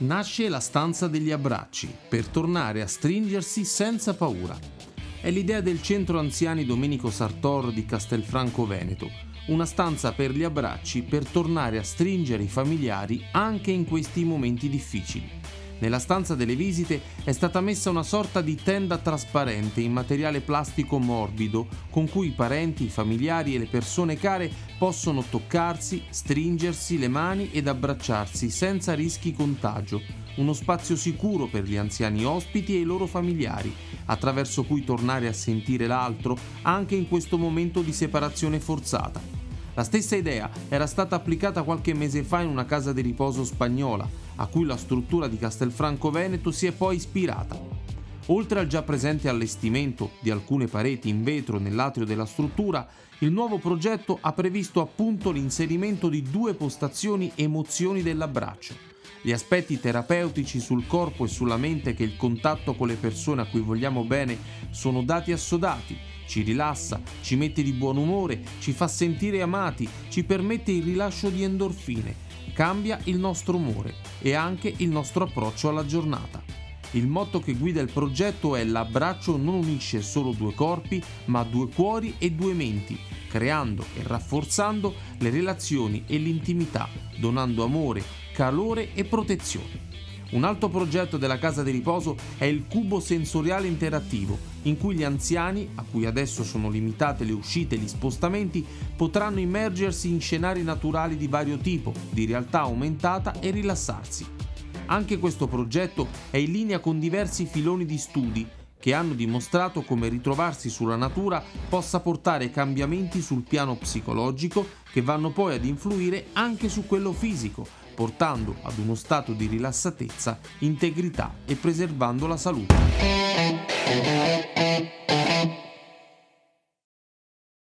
nasce la stanza degli abbracci per tornare a stringersi senza paura. È l'idea del centro anziani Domenico Sartor di Castelfranco Veneto, una stanza per gli abbracci per tornare a stringere i familiari anche in questi momenti difficili. Nella stanza delle visite è stata messa una sorta di tenda trasparente in materiale plastico morbido con cui i parenti, i familiari e le persone care possono toccarsi, stringersi le mani ed abbracciarsi senza rischi contagio. Uno spazio sicuro per gli anziani ospiti e i loro familiari, attraverso cui tornare a sentire l'altro anche in questo momento di separazione forzata. La stessa idea era stata applicata qualche mese fa in una casa di riposo spagnola, a cui la struttura di Castelfranco Veneto si è poi ispirata. Oltre al già presente allestimento di alcune pareti in vetro nell'atrio della struttura, il nuovo progetto ha previsto appunto l'inserimento di due postazioni emozioni dell'abbraccio. Gli aspetti terapeutici sul corpo e sulla mente che il contatto con le persone a cui vogliamo bene sono dati assodati ci rilassa, ci mette di buon umore, ci fa sentire amati, ci permette il rilascio di endorfine, cambia il nostro umore e anche il nostro approccio alla giornata. Il motto che guida il progetto è l'abbraccio non unisce solo due corpi, ma due cuori e due menti, creando e rafforzando le relazioni e l'intimità, donando amore, calore e protezione. Un altro progetto della casa di riposo è il cubo sensoriale interattivo, in cui gli anziani, a cui adesso sono limitate le uscite e gli spostamenti, potranno immergersi in scenari naturali di vario tipo, di realtà aumentata e rilassarsi. Anche questo progetto è in linea con diversi filoni di studi che hanno dimostrato come ritrovarsi sulla natura possa portare cambiamenti sul piano psicologico che vanno poi ad influire anche su quello fisico, portando ad uno stato di rilassatezza, integrità e preservando la salute.